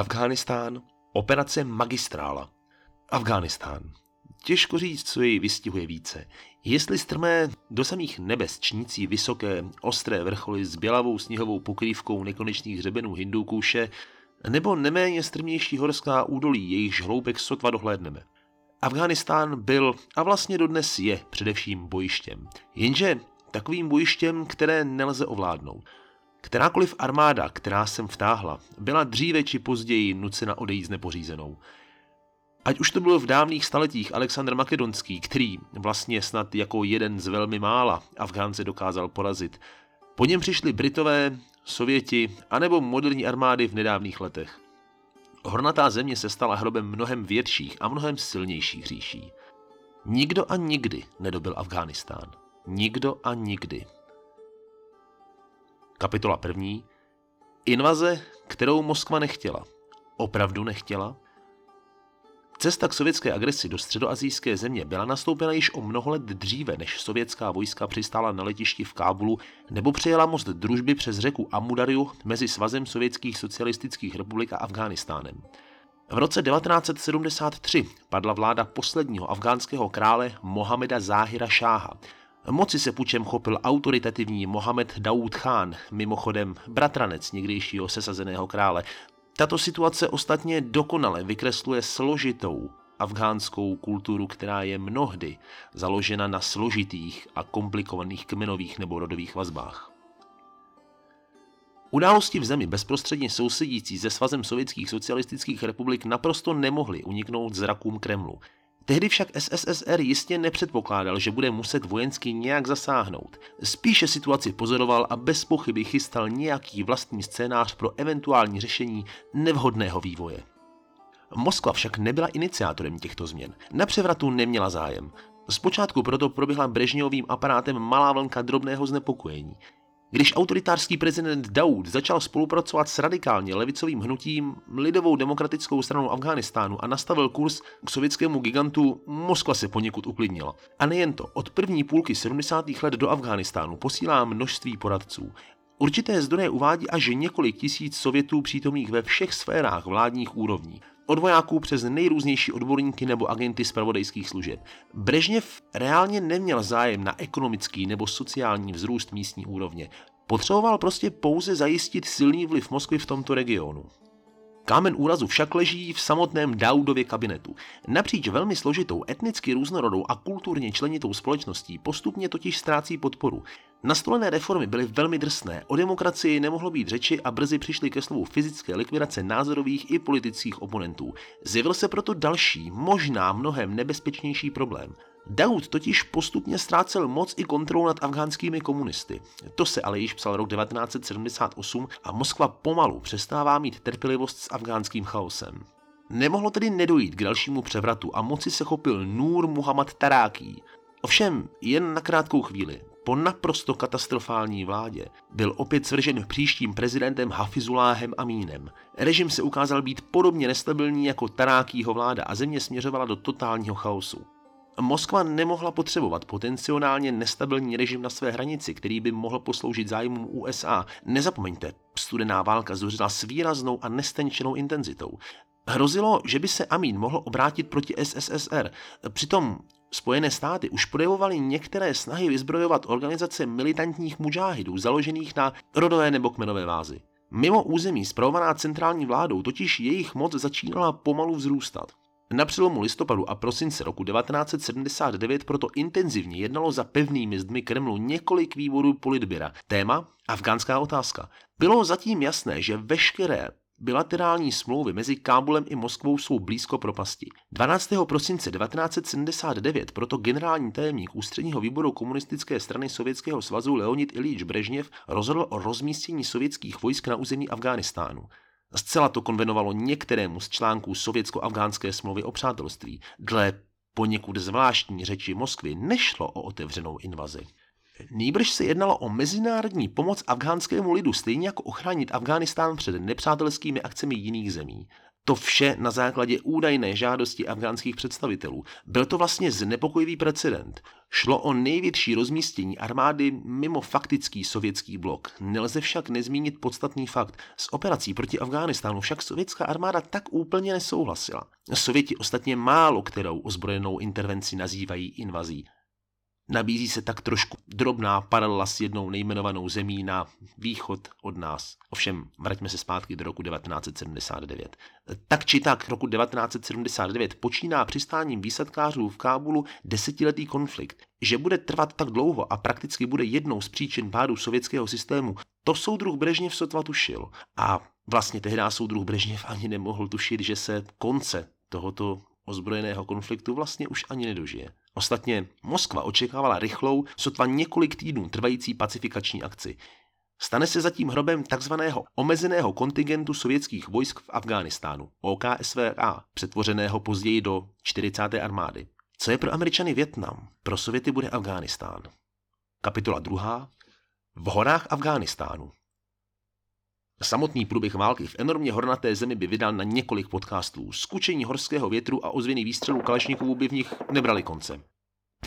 Afghánistán, operace Magistrála. Afghánistán. Těžko říct, co jej vystihuje více. Jestli strmé do samých nebes čnící vysoké, ostré vrcholy s bělavou sněhovou pokrývkou nekonečných hřebenů Hindukůše, nebo neméně strmější horská údolí, jejichž hloubek sotva dohlédneme. Afghánistán byl a vlastně dodnes je především bojištěm. Jenže takovým bojištěm, které nelze ovládnout. Kterákoliv armáda, která sem vtáhla, byla dříve či později nucena odejít nepořízenou. Ať už to bylo v dávných staletích Alexandr Makedonský, který vlastně snad jako jeden z velmi mála Afgánce dokázal porazit. Po něm přišli Britové, Sověti anebo moderní armády v nedávných letech. Hornatá země se stala hrobem mnohem větších a mnohem silnějších říší. Nikdo a nikdy nedobil Afghánistán. Nikdo a nikdy. Kapitola první. Invaze, kterou Moskva nechtěla. Opravdu nechtěla? Cesta k sovětské agresi do středoazijské země byla nastoupena již o mnoho let dříve, než sovětská vojska přistála na letišti v Kábulu nebo přejela most družby přes řeku Amudariu mezi Svazem sovětských socialistických republik a Afghánistánem. V roce 1973 padla vláda posledního afgánského krále Mohameda Záhira Šáha. Moci se pučem chopil autoritativní Mohamed Daud Khan, mimochodem bratranec někdejšího sesazeného krále, tato situace ostatně dokonale vykresluje složitou afgánskou kulturu, která je mnohdy založena na složitých a komplikovaných kmenových nebo rodových vazbách. Události v zemi bezprostředně sousedící se svazem sovětských socialistických republik naprosto nemohly uniknout zrakům Kremlu – Tehdy však SSSR jistě nepředpokládal, že bude muset vojensky nějak zasáhnout. Spíše situaci pozoroval a bez pochyby chystal nějaký vlastní scénář pro eventuální řešení nevhodného vývoje. Moskva však nebyla iniciátorem těchto změn. Na převratu neměla zájem. Zpočátku proto proběhla Brežňovým aparátem malá vlnka drobného znepokojení. Když autoritářský prezident Daud začal spolupracovat s radikálně levicovým hnutím Lidovou demokratickou stranou Afghánistánu a nastavil kurz k sovětskému gigantu, Moskva se poněkud uklidnila. A nejen to, od první půlky 70. let do Afghánistánu posílá množství poradců. Určité zdroje uvádí až několik tisíc Sovětů přítomných ve všech sférách vládních úrovní od vojáků přes nejrůznější odborníky nebo agenty zpravodajských služeb. Brežněv reálně neměl zájem na ekonomický nebo sociální vzrůst místní úrovně. Potřeboval prostě pouze zajistit silný vliv Moskvy v tomto regionu. Kámen úrazu však leží v samotném Daudově kabinetu. Napříč velmi složitou, etnicky různorodou a kulturně členitou společností postupně totiž ztrácí podporu. Nastolené reformy byly velmi drsné, o demokracii nemohlo být řeči a brzy přišly ke slovu fyzické likvidace názorových i politických oponentů. Zjevil se proto další, možná mnohem nebezpečnější problém. Daud totiž postupně ztrácel moc i kontrolu nad afgánskými komunisty. To se ale již psal rok 1978 a Moskva pomalu přestává mít trpělivost s afgánským chaosem. Nemohlo tedy nedojít k dalšímu převratu a moci se chopil Nur Muhammad Taráký. Ovšem jen na krátkou chvíli. Po naprosto katastrofální vládě byl opět svržen příštím prezidentem Hafizuláhem Amínem. Režim se ukázal být podobně nestabilní jako Tarákýho vláda a země směřovala do totálního chaosu. Moskva nemohla potřebovat potenciálně nestabilní režim na své hranici, který by mohl posloužit zájmům USA. Nezapomeňte, studená válka zuřila s výraznou a nestenčenou intenzitou. Hrozilo, že by se Amin mohl obrátit proti SSSR. Přitom Spojené státy už projevovaly některé snahy vyzbrojovat organizace militantních mužáhidů založených na rodové nebo kmenové vázy. Mimo území zpravovaná centrální vládou totiž jejich moc začínala pomalu vzrůstat. Na přelomu listopadu a prosince roku 1979 proto intenzivně jednalo za pevnými zdmi Kremlu několik výborů politběra. Téma afgánská otázka. Bylo zatím jasné, že veškeré bilaterální smlouvy mezi Kábulem i Moskvou jsou blízko propasti. 12. prosince 1979 proto generální tajemník ústředního výboru komunistické strany Sovětského svazu Leonid Ilíč Brežněv rozhodl o rozmístění sovětských vojsk na území Afghánistánu. Zcela to konvenovalo některému z článků sovětsko-afgánské smlouvy o přátelství. Dle poněkud zvláštní řeči Moskvy nešlo o otevřenou invazi. Nýbrž se jednalo o mezinárodní pomoc afgánskému lidu, stejně jako ochránit Afghánistán před nepřátelskými akcemi jiných zemí. To vše na základě údajné žádosti afgánských představitelů. Byl to vlastně znepokojivý precedent. Šlo o největší rozmístění armády mimo faktický sovětský blok. Nelze však nezmínit podstatný fakt. S operací proti Afghánistánu však sovětská armáda tak úplně nesouhlasila. Sověti ostatně málo kterou ozbrojenou intervenci nazývají invazí. Nabízí se tak trošku drobná paralela s jednou nejmenovanou zemí na východ od nás. Ovšem, vraťme se zpátky do roku 1979. Tak či tak, roku 1979 počíná přistáním výsadkářů v Kábulu desetiletý konflikt. Že bude trvat tak dlouho a prakticky bude jednou z příčin pádu sovětského systému, to soudruh Brežněv sotva tušil. A vlastně tehdy soudruh Brežněv ani nemohl tušit, že se konce tohoto ozbrojeného konfliktu vlastně už ani nedožije. Ostatně Moskva očekávala rychlou, sotva několik týdnů trvající pacifikační akci. Stane se zatím hrobem takzvaného omezeného kontingentu sovětských vojsk v Afghánistánu, OKSVA, přetvořeného později do 40. armády. Co je pro Američany Větnam, pro Sověty bude Afghánistán. Kapitola 2. V horách Afghánistánu. Samotný průběh války v enormně hornaté zemi by vydal na několik podcastů. Skučení horského větru a ozvěny výstřelů Kalešnikovů by v nich nebrali konce.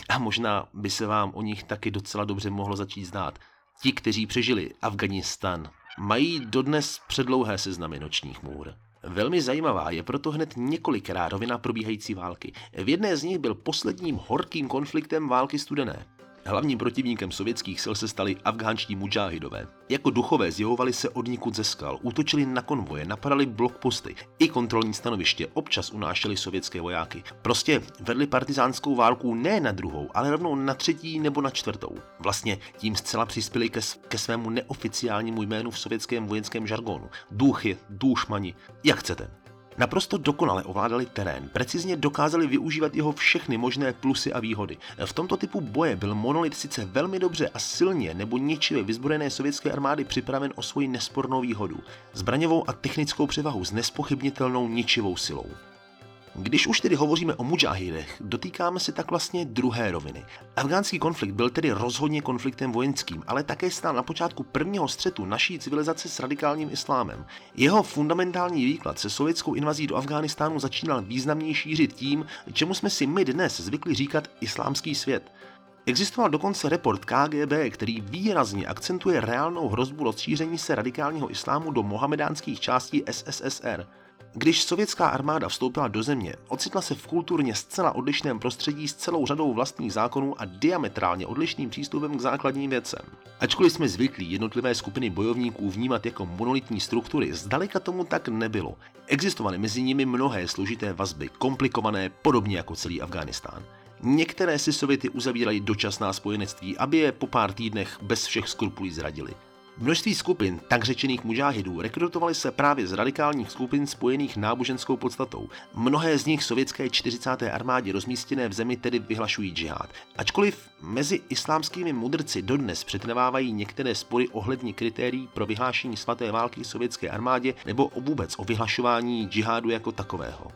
A možná by se vám o nich taky docela dobře mohlo začít zdát. Ti, kteří přežili Afganistan, mají dodnes předlouhé seznamy nočních můr. Velmi zajímavá je proto hned několikrát rovina probíhající války. V jedné z nich byl posledním horkým konfliktem války studené. Hlavním protivníkem sovětských sil se stali afgánští mudžáhidové. Jako duchové zjevovali se od nikud ze skal, útočili na konvoje, napadali blokposty i kontrolní stanoviště, občas unášeli sovětské vojáky. Prostě vedli partizánskou válku ne na druhou, ale rovnou na třetí nebo na čtvrtou. Vlastně tím zcela přispěli ke, ke svému neoficiálnímu jménu v sovětském vojenském žargonu. Důchy, důšmani, jak chcete. Naprosto dokonale ovládali terén, precizně dokázali využívat jeho všechny možné plusy a výhody. V tomto typu boje byl monolit sice velmi dobře a silně nebo ničivě vyzbrojené sovětské armády připraven o svoji nespornou výhodu, zbraňovou a technickou převahu s nespochybnitelnou ničivou silou. Když už tedy hovoříme o mujahidech, dotýkáme se tak vlastně druhé roviny. Afgánský konflikt byl tedy rozhodně konfliktem vojenským, ale také stál na počátku prvního střetu naší civilizace s radikálním islámem. Jeho fundamentální výklad se sovětskou invazí do Afghánistánu začínal významněji šířit tím, čemu jsme si my dnes zvykli říkat islámský svět. Existoval dokonce report KGB, který výrazně akcentuje reálnou hrozbu rozšíření se radikálního islámu do mohamedánských částí SSSR. Když sovětská armáda vstoupila do země, ocitla se v kulturně zcela odlišném prostředí s celou řadou vlastních zákonů a diametrálně odlišným přístupem k základním věcem. Ačkoliv jsme zvyklí jednotlivé skupiny bojovníků vnímat jako monolitní struktury, zdaleka tomu tak nebylo. Existovaly mezi nimi mnohé složité vazby, komplikované podobně jako celý Afghánistán. Některé si Sověty uzavírají dočasná spojenectví, aby je po pár týdnech bez všech skrupulí zradili. Množství skupin tak řečených mužáhidů rekrutovaly se právě z radikálních skupin spojených náboženskou podstatou. Mnohé z nich sovětské 40. armádě rozmístěné v zemi tedy vyhlašují džihad. Ačkoliv mezi islámskými mudrci dodnes přetnevávají některé spory ohledně kritérií pro vyhlášení svaté války sovětské armádě nebo vůbec o vyhlašování džihádu jako takového.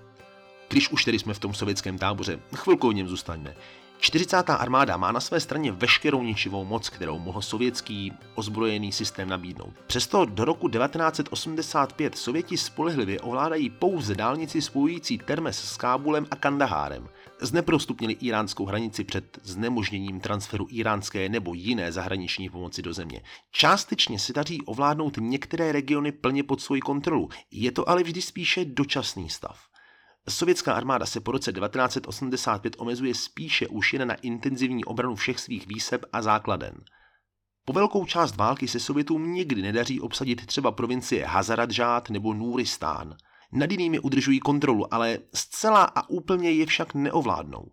Když už tedy jsme v tom sovětském táboře, chvilku o něm zůstaňme. 40. armáda má na své straně veškerou ničivou moc, kterou mohl sovětský ozbrojený systém nabídnout. Přesto do roku 1985 Sověti spolehlivě ovládají pouze dálnici spojující Termes s Kábulem a Kandahárem. Zneprostupnili iránskou hranici před znemožněním transferu iránské nebo jiné zahraniční pomoci do země. Částečně se daří ovládnout některé regiony plně pod svoji kontrolu. Je to ale vždy spíše dočasný stav. Sovětská armáda se po roce 1985 omezuje spíše už jen na intenzivní obranu všech svých výseb a základen. Po velkou část války se Sovětům nikdy nedaří obsadit třeba provincie Hazaradžát nebo Núristán. Nad jinými udržují kontrolu, ale zcela a úplně je však neovládnou.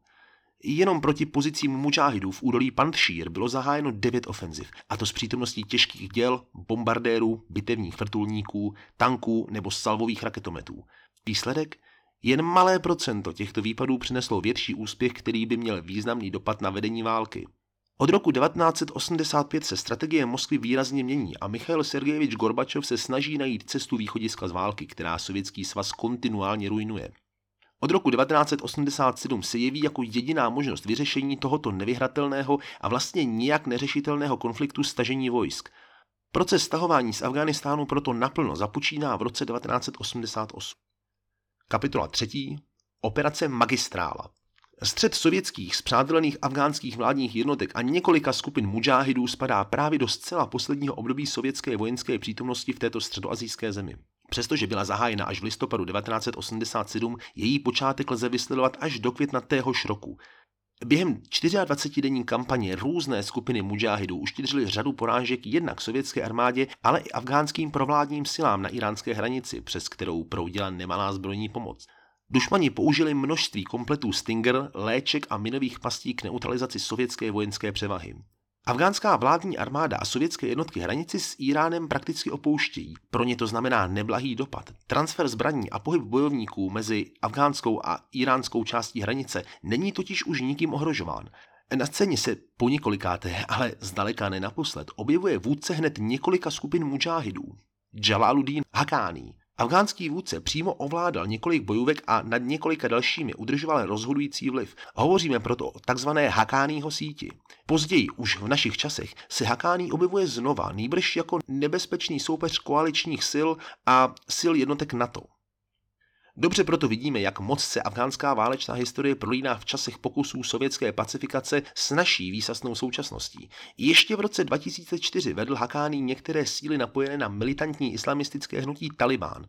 Jenom proti pozicím mučáhidů v údolí Pantšír bylo zahájeno devět ofenziv, a to s přítomností těžkých děl, bombardérů, bitevních vrtulníků, tanků nebo salvových raketometů. Výsledek? Jen malé procento těchto výpadů přineslo větší úspěch, který by měl významný dopad na vedení války. Od roku 1985 se strategie Moskvy výrazně mění a Michail Sergejevič Gorbačov se snaží najít cestu východiska z války, která sovětský svaz kontinuálně ruinuje. Od roku 1987 se jeví jako jediná možnost vyřešení tohoto nevyhratelného a vlastně nijak neřešitelného konfliktu stažení vojsk. Proces stahování z Afghánistánu proto naplno započíná v roce 1988. Kapitola 3. Operace Magistrála. Střed sovětských spřátelených afgánských vládních jednotek a několika skupin mudžáhidů spadá právě do zcela posledního období sovětské vojenské přítomnosti v této středoazijské zemi. Přestože byla zahájena až v listopadu 1987, její počátek lze vysledovat až do května téhož roku. Během 24-denní kampaně různé skupiny mudžáhidů uštědřily řadu porážek jednak sovětské armádě, ale i afgánským provládním silám na iránské hranici, přes kterou proudila nemalá zbrojní pomoc. Dušmani použili množství kompletů Stinger, léček a minových pastí k neutralizaci sovětské vojenské převahy. Afgánská vládní armáda a sovětské jednotky hranici s Iránem prakticky opouštějí. Pro ně to znamená neblahý dopad. Transfer zbraní a pohyb bojovníků mezi afgánskou a iránskou částí hranice není totiž už nikým ohrožován. Na scéně se po několikáté, ale zdaleka ne naposled, objevuje vůdce hned několika skupin mujahidů. Jalaluddin Hakáni, Afgánský vůdce přímo ovládal několik bojůvek a nad několika dalšími udržoval rozhodující vliv. Hovoříme proto o takzvané Hakánýho síti. Později, už v našich časech, se Hakání objevuje znova, nýbrž jako nebezpečný soupeř koaličních sil a sil jednotek NATO. Dobře proto vidíme, jak moc se afgánská válečná historie prolíná v časech pokusů sovětské pacifikace s naší výsasnou současností. Ještě v roce 2004 vedl Hakáný některé síly napojené na militantní islamistické hnutí Taliban.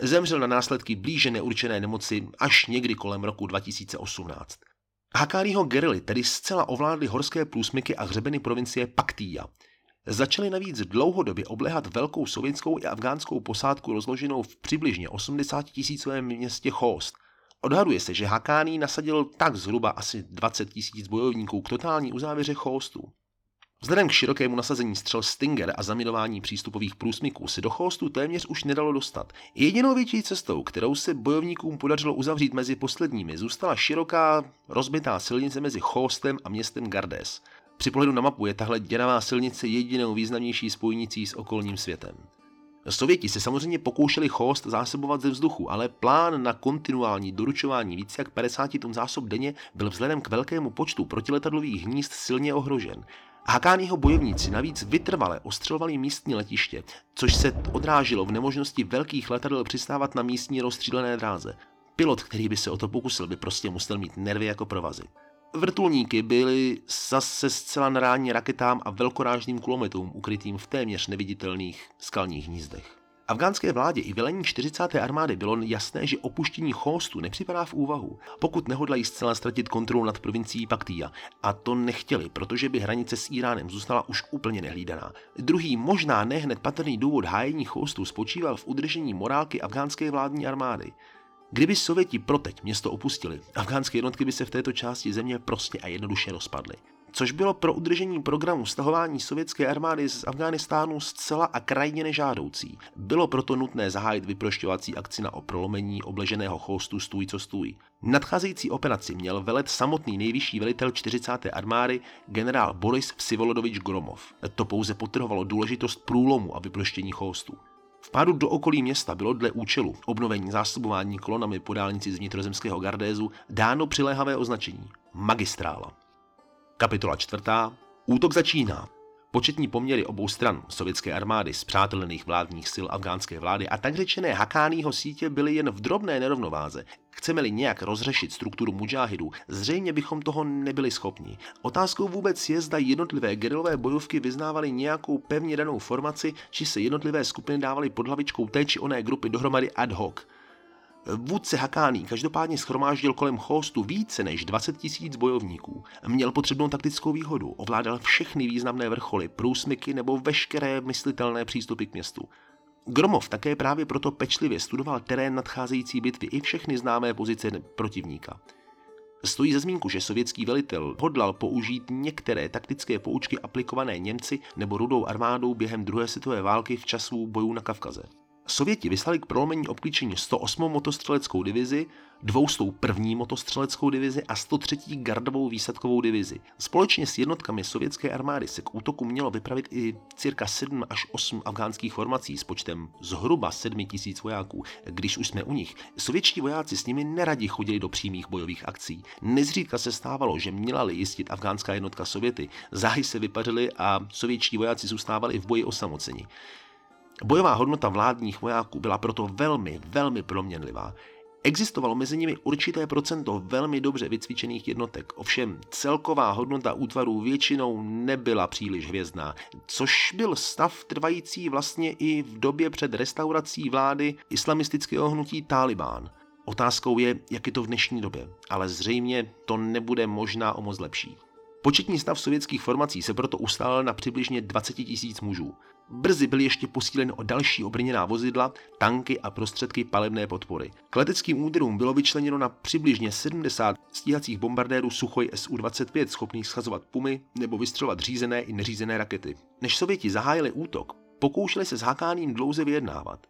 Zemřel na následky blíže neurčené nemoci až někdy kolem roku 2018. Hakáního gerily tedy zcela ovládly horské průsmyky a hřebeny provincie Paktia – Začali navíc dlouhodobě oblehat velkou sovětskou i afgánskou posádku rozloženou v přibližně 80 tisícovém městě Chost. Odhaduje se, že Hakáný nasadil tak zhruba asi 20 tisíc bojovníků k totální uzávěře Chostu. Vzhledem k širokému nasazení střel Stinger a zaminování přístupových průsmyků se do Chostu téměř už nedalo dostat. Jedinou větší cestou, kterou se bojovníkům podařilo uzavřít mezi posledními, zůstala široká, rozbitá silnice mezi Chostem a městem Gardes – při pohledu na mapu je tahle děravá silnice jedinou významnější spojnicí s okolním světem. Sověti se samozřejmě pokoušeli Chost zásobovat ze vzduchu, ale plán na kontinuální doručování více jak 50 tun zásob denně byl vzhledem k velkému počtu protiletadlových hnízd silně ohrožen. Hakányho bojovníci navíc vytrvale ostřelovali místní letiště, což se odrážilo v nemožnosti velkých letadel přistávat na místní rozstřílené dráze. Pilot, který by se o to pokusil, by prostě musel mít nervy jako provazy. Vrtulníky byly zase zcela narání raketám a velkorážným kulometům ukrytým v téměř neviditelných skalních hnízdech. Afgánské vládě i velení 40. armády bylo jasné, že opuštění Chostu nepřipadá v úvahu, pokud nehodlají zcela ztratit kontrolu nad provincií Paktia. A to nechtěli, protože by hranice s Iránem zůstala už úplně nehlídaná. Druhý, možná nehned patrný důvod hájení Chostu spočíval v udržení morálky afgánské vládní armády. Kdyby Sověti proteď město opustili, afgánské jednotky by se v této části země prostě a jednoduše rozpadly. Což bylo pro udržení programu stahování sovětské armády z Afghánistánu zcela a krajně nežádoucí. Bylo proto nutné zahájit vyprošťovací akci na oprolomení obleženého choustu stůj co stůj. Nadcházející operaci měl velet samotný nejvyšší velitel 40. armády generál Boris Vsivolodovič Gromov. To pouze potrhovalo důležitost průlomu a vyproštění choustu. V pádu do okolí města bylo dle účelu obnovení zásobování kolonami po dálnici z vnitrozemského gardézu dáno přiléhavé označení magistrála. Kapitola čtvrtá. Útok začíná. Početní poměry obou stran sovětské armády, zpřátelených vládních sil afgánské vlády a tak řečené Hakánýho sítě byly jen v drobné nerovnováze. Chceme-li nějak rozřešit strukturu mujahidů, zřejmě bychom toho nebyli schopni. Otázkou vůbec je, zda jednotlivé gerilové bojovky vyznávaly nějakou pevně danou formaci, či se jednotlivé skupiny dávaly pod hlavičkou té či oné grupy dohromady ad hoc. Vůdce Hakáný každopádně schromáždil kolem Chostu více než 20 tisíc bojovníků. Měl potřebnou taktickou výhodu, ovládal všechny významné vrcholy, průsmyky nebo veškeré myslitelné přístupy k městu. Gromov také právě proto pečlivě studoval terén nadcházející bitvy i všechny známé pozice protivníka. Stojí za zmínku, že sovětský velitel hodlal použít některé taktické poučky aplikované Němci nebo rudou armádou během druhé světové války v času bojů na Kavkaze. Sověti vyslali k prolomení obklíčení 108. motostřeleckou divizi, 201. motostřeleckou divizi a 103. gardovou výsadkovou divizi. Společně s jednotkami sovětské armády se k útoku mělo vypravit i cirka 7 až 8 afgánských formací s počtem zhruba 7 tisíc vojáků. Když už jsme u nich, sovětští vojáci s nimi neradi chodili do přímých bojových akcí. Nezřídka se stávalo, že měla-li jistit afgánská jednotka Sověty, záhy se vypařili a sovětští vojáci zůstávali v boji osamoceni. Bojová hodnota vládních vojáků byla proto velmi, velmi proměnlivá. Existovalo mezi nimi určité procento velmi dobře vycvičených jednotek, ovšem celková hodnota útvarů většinou nebyla příliš hvězdná, což byl stav trvající vlastně i v době před restaurací vlády islamistického hnutí Taliban. Otázkou je, jak je to v dnešní době, ale zřejmě to nebude možná o moc lepší. Početní stav sovětských formací se proto ustálil na přibližně 20 tisíc mužů. Brzy byly ještě posíleny o další obrněná vozidla, tanky a prostředky palebné podpory. K leteckým úderům bylo vyčleněno na přibližně 70 stíhacích bombardérů Suchoj Su-25 schopných schazovat pumy nebo vystřelovat řízené i neřízené rakety. Než Sověti zahájili útok, pokoušeli se s Hakáným dlouze vyjednávat.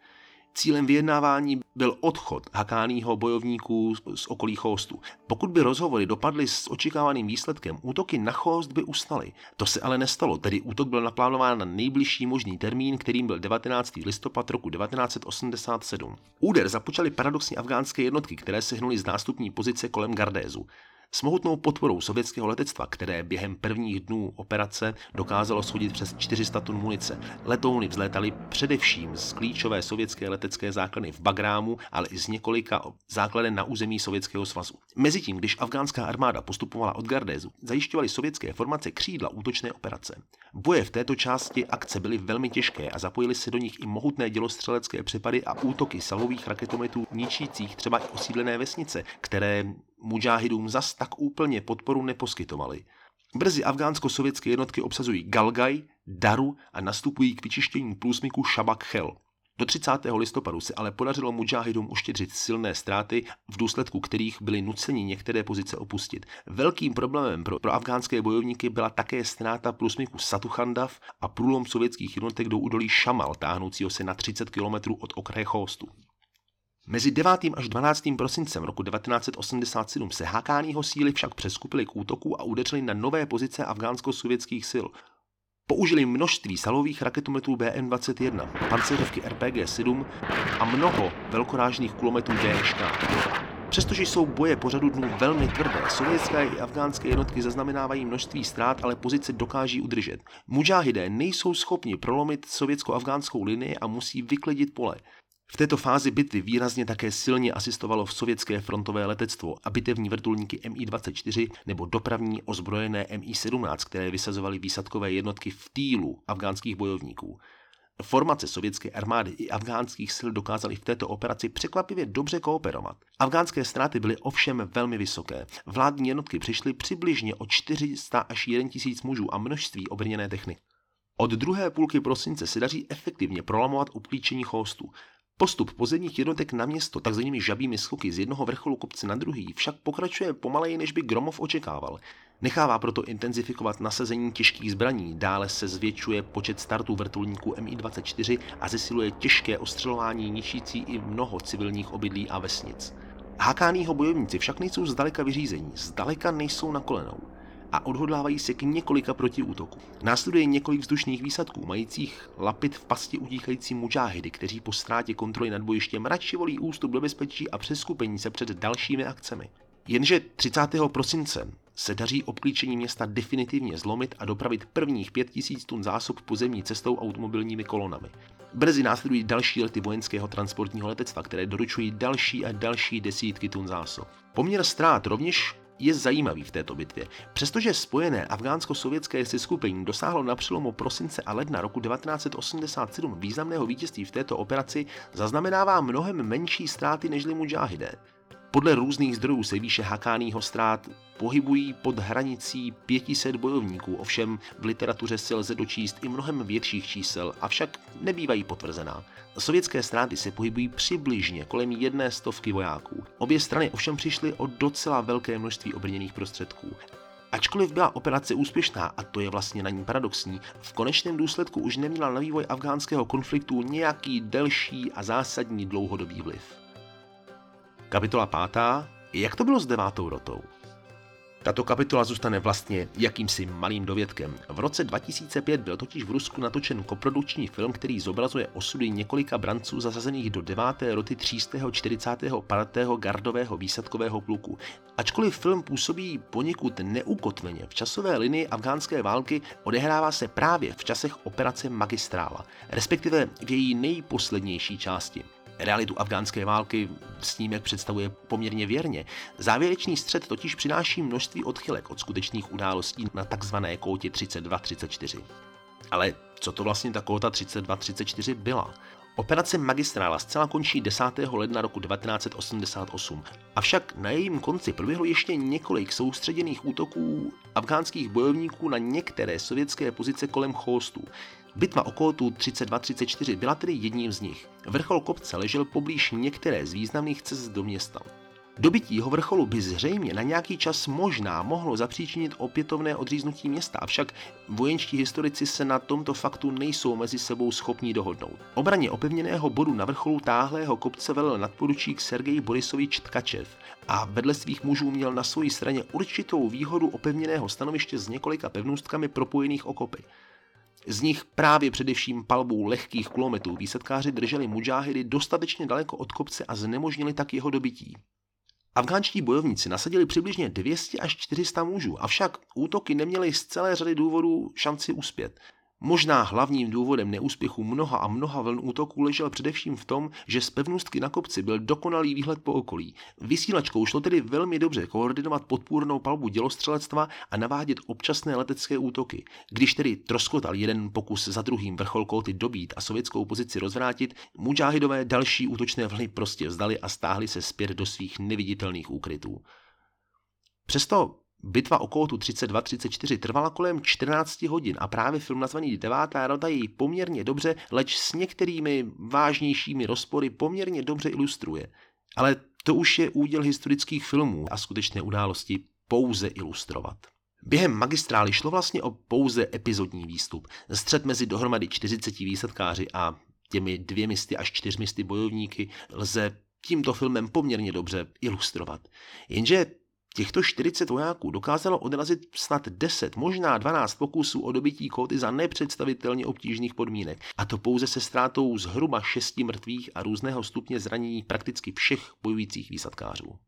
Cílem vyjednávání byl odchod hakánýho bojovníků z okolí Chóstu. Pokud by rozhovory dopadly s očekávaným výsledkem, útoky na Chóst by ustaly. To se ale nestalo, tedy útok byl naplánován na nejbližší možný termín, kterým byl 19. listopad roku 1987. Úder započaly paradoxně afgánské jednotky, které se hnuly z nástupní pozice kolem Gardézu. S mohutnou podporou sovětského letectva, které během prvních dnů operace dokázalo schodit přes 400 tun munice, letouny vzlétaly především z klíčové sovětské letecké základny v Bagrámu, ale i z několika základen na území Sovětského svazu. Mezitím, když afgánská armáda postupovala od Gardézu, zajišťovaly sovětské formace křídla útočné operace. Boje v této části akce byly velmi těžké a zapojili se do nich i mohutné dělostřelecké přepady a útoky salových raketometů ničících třeba i osídlené vesnice, které mužáhidům zas tak úplně podporu neposkytovali. Brzy afgánsko-sovětské jednotky obsazují Galgaj, Daru a nastupují k vyčištění průsmyku Shabak Chel. Do 30. listopadu se ale podařilo mužáhidům uštědřit silné ztráty, v důsledku kterých byli nuceni některé pozice opustit. Velkým problémem pro, pro afgánské bojovníky byla také ztráta průsmyku Satuchandav a průlom sovětských jednotek do údolí Šamal, táhnoucího se na 30 km od okraje Chostu. Mezi 9. až 12. prosincem roku 1987 se Hakánýho síly však přeskupily k útoku a udeřili na nové pozice afgánsko-sovětských sil. Použili množství salových raketometů BM-21, pancéřovky RPG-7 a mnoho velkorážných kulometů DŠK. Přestože jsou boje po řadu dnů velmi tvrdé, sovětské i afgánské jednotky zaznamenávají množství ztrát, ale pozice dokáží udržet. Mujahidé nejsou schopni prolomit sovětsko-afgánskou linii a musí vyklidit pole. V této fázi bitvy výrazně také silně asistovalo v sovětské frontové letectvo a bitevní vrtulníky Mi-24 nebo dopravní ozbrojené Mi-17, které vysazovaly výsadkové jednotky v týlu afgánských bojovníků. Formace sovětské armády i afgánských sil dokázaly v této operaci překvapivě dobře kooperovat. Afgánské ztráty byly ovšem velmi vysoké. Vládní jednotky přišly přibližně o 400 až 1000 mužů a množství obrněné techniky. Od druhé půlky prosince se daří efektivně prolamovat uplíčení chostů. Postup pozemních jednotek na město takzvanými žabými skoky z jednoho vrcholu kopce na druhý však pokračuje pomaleji, než by Gromov očekával. Nechává proto intenzifikovat nasazení těžkých zbraní, dále se zvětšuje počet startů vrtulníků Mi-24 a zesiluje těžké ostřelování ničící i mnoho civilních obydlí a vesnic. Hákánýho bojovníci však nejsou zdaleka vyřízení, zdaleka nejsou na kolenou a odhodlávají se k několika protiútoku. Následuje několik vzdušných výsadků, majících lapit v pasti utíkající mužáhydy, kteří po ztrátě kontroly nad bojištěm radši volí ústup do bezpečí a přeskupení se před dalšími akcemi. Jenže 30. prosince se daří obklíčení města definitivně zlomit a dopravit prvních 5000 tun zásob pozemní cestou automobilními kolonami. Brzy následují další lety vojenského transportního letectva, které doručují další a další desítky tun zásob. Poměr ztrát rovněž je zajímavý v této bitvě. Přestože spojené afgánsko-sovětské seskupení dosáhlo na přelomu prosince a ledna roku 1987 významného vítězství v této operaci, zaznamenává mnohem menší ztráty nežli mujahidé. Podle různých zdrojů se výše Hakánýho ztrát pohybují pod hranicí 500 bojovníků, ovšem v literatuře se lze dočíst i mnohem větších čísel, avšak nebývají potvrzená. Sovětské ztráty se pohybují přibližně kolem jedné stovky vojáků. Obě strany ovšem přišly o docela velké množství obrněných prostředků. Ačkoliv byla operace úspěšná, a to je vlastně na ní paradoxní, v konečném důsledku už neměla na vývoj afgánského konfliktu nějaký delší a zásadní dlouhodobý vliv. Kapitola pátá. Jak to bylo s devátou rotou? Tato kapitola zůstane vlastně jakýmsi malým dovědkem. V roce 2005 byl totiž v Rusku natočen koprodukční film, který zobrazuje osudy několika branců zasazených do 9. roty 345. gardového výsadkového pluku. Ačkoliv film působí poněkud neukotveně v časové linii afgánské války, odehrává se právě v časech operace Magistrála, respektive v její nejposlednější části. Realitu afgánské války snímek představuje poměrně věrně. Závěrečný střed totiž přináší množství odchylek od skutečných událostí na takzvané kótě 32-34. Ale co to vlastně ta kóta 32-34 byla? Operace Magistrála zcela končí 10. ledna roku 1988, avšak na jejím konci proběhlo ještě několik soustředěných útoků afgánských bojovníků na některé sovětské pozice kolem Chóstů. Bitva o Kótu 32-34 byla tedy jedním z nich. Vrchol kopce ležel poblíž některé z významných cest do města. Dobytí jeho vrcholu by zřejmě na nějaký čas možná mohlo zapříčinit opětovné odříznutí města, avšak vojenští historici se na tomto faktu nejsou mezi sebou schopní dohodnout. Obraně opevněného bodu na vrcholu táhlého kopce velel nadporučík Sergej Borisovič Tkačev a vedle svých mužů měl na své straně určitou výhodu opevněného stanoviště s několika pevnůstkami propojených okopy. Z nich právě především palbou lehkých kulometů výsadkáři drželi mudžáhidy dostatečně daleko od kopce a znemožnili tak jeho dobytí. Afgánští bojovníci nasadili přibližně 200 až 400 mužů, avšak útoky neměly z celé řady důvodů šanci uspět. Možná hlavním důvodem neúspěchu mnoha a mnoha vln útoků ležel především v tom, že z pevnostky na kopci byl dokonalý výhled po okolí. Vysílačkou šlo tedy velmi dobře koordinovat podpůrnou palbu dělostřelectva a navádět občasné letecké útoky. Když tedy troskotal jeden pokus za druhým vrchol Kóty dobít a sovětskou pozici rozvrátit, mudžáhidové další útočné vlny prostě vzdali a stáhli se zpět do svých neviditelných úkrytů. Přesto Bitva o kótu 32-34 trvala kolem 14 hodin a právě film nazvaný Devátá rota ji poměrně dobře, leč s některými vážnějšími rozpory poměrně dobře ilustruje. Ale to už je úděl historických filmů a skutečné události pouze ilustrovat. Během magistrály šlo vlastně o pouze epizodní výstup. Střed mezi dohromady 40 výsadkáři a těmi dvěmisty až čtyřmisty bojovníky lze tímto filmem poměrně dobře ilustrovat. Jenže Těchto 40 vojáků dokázalo odrazit snad 10, možná 12 pokusů o dobytí kóty za nepředstavitelně obtížných podmínek, a to pouze se ztrátou zhruba 6 mrtvých a různého stupně zranění prakticky všech bojujících výsadkářů.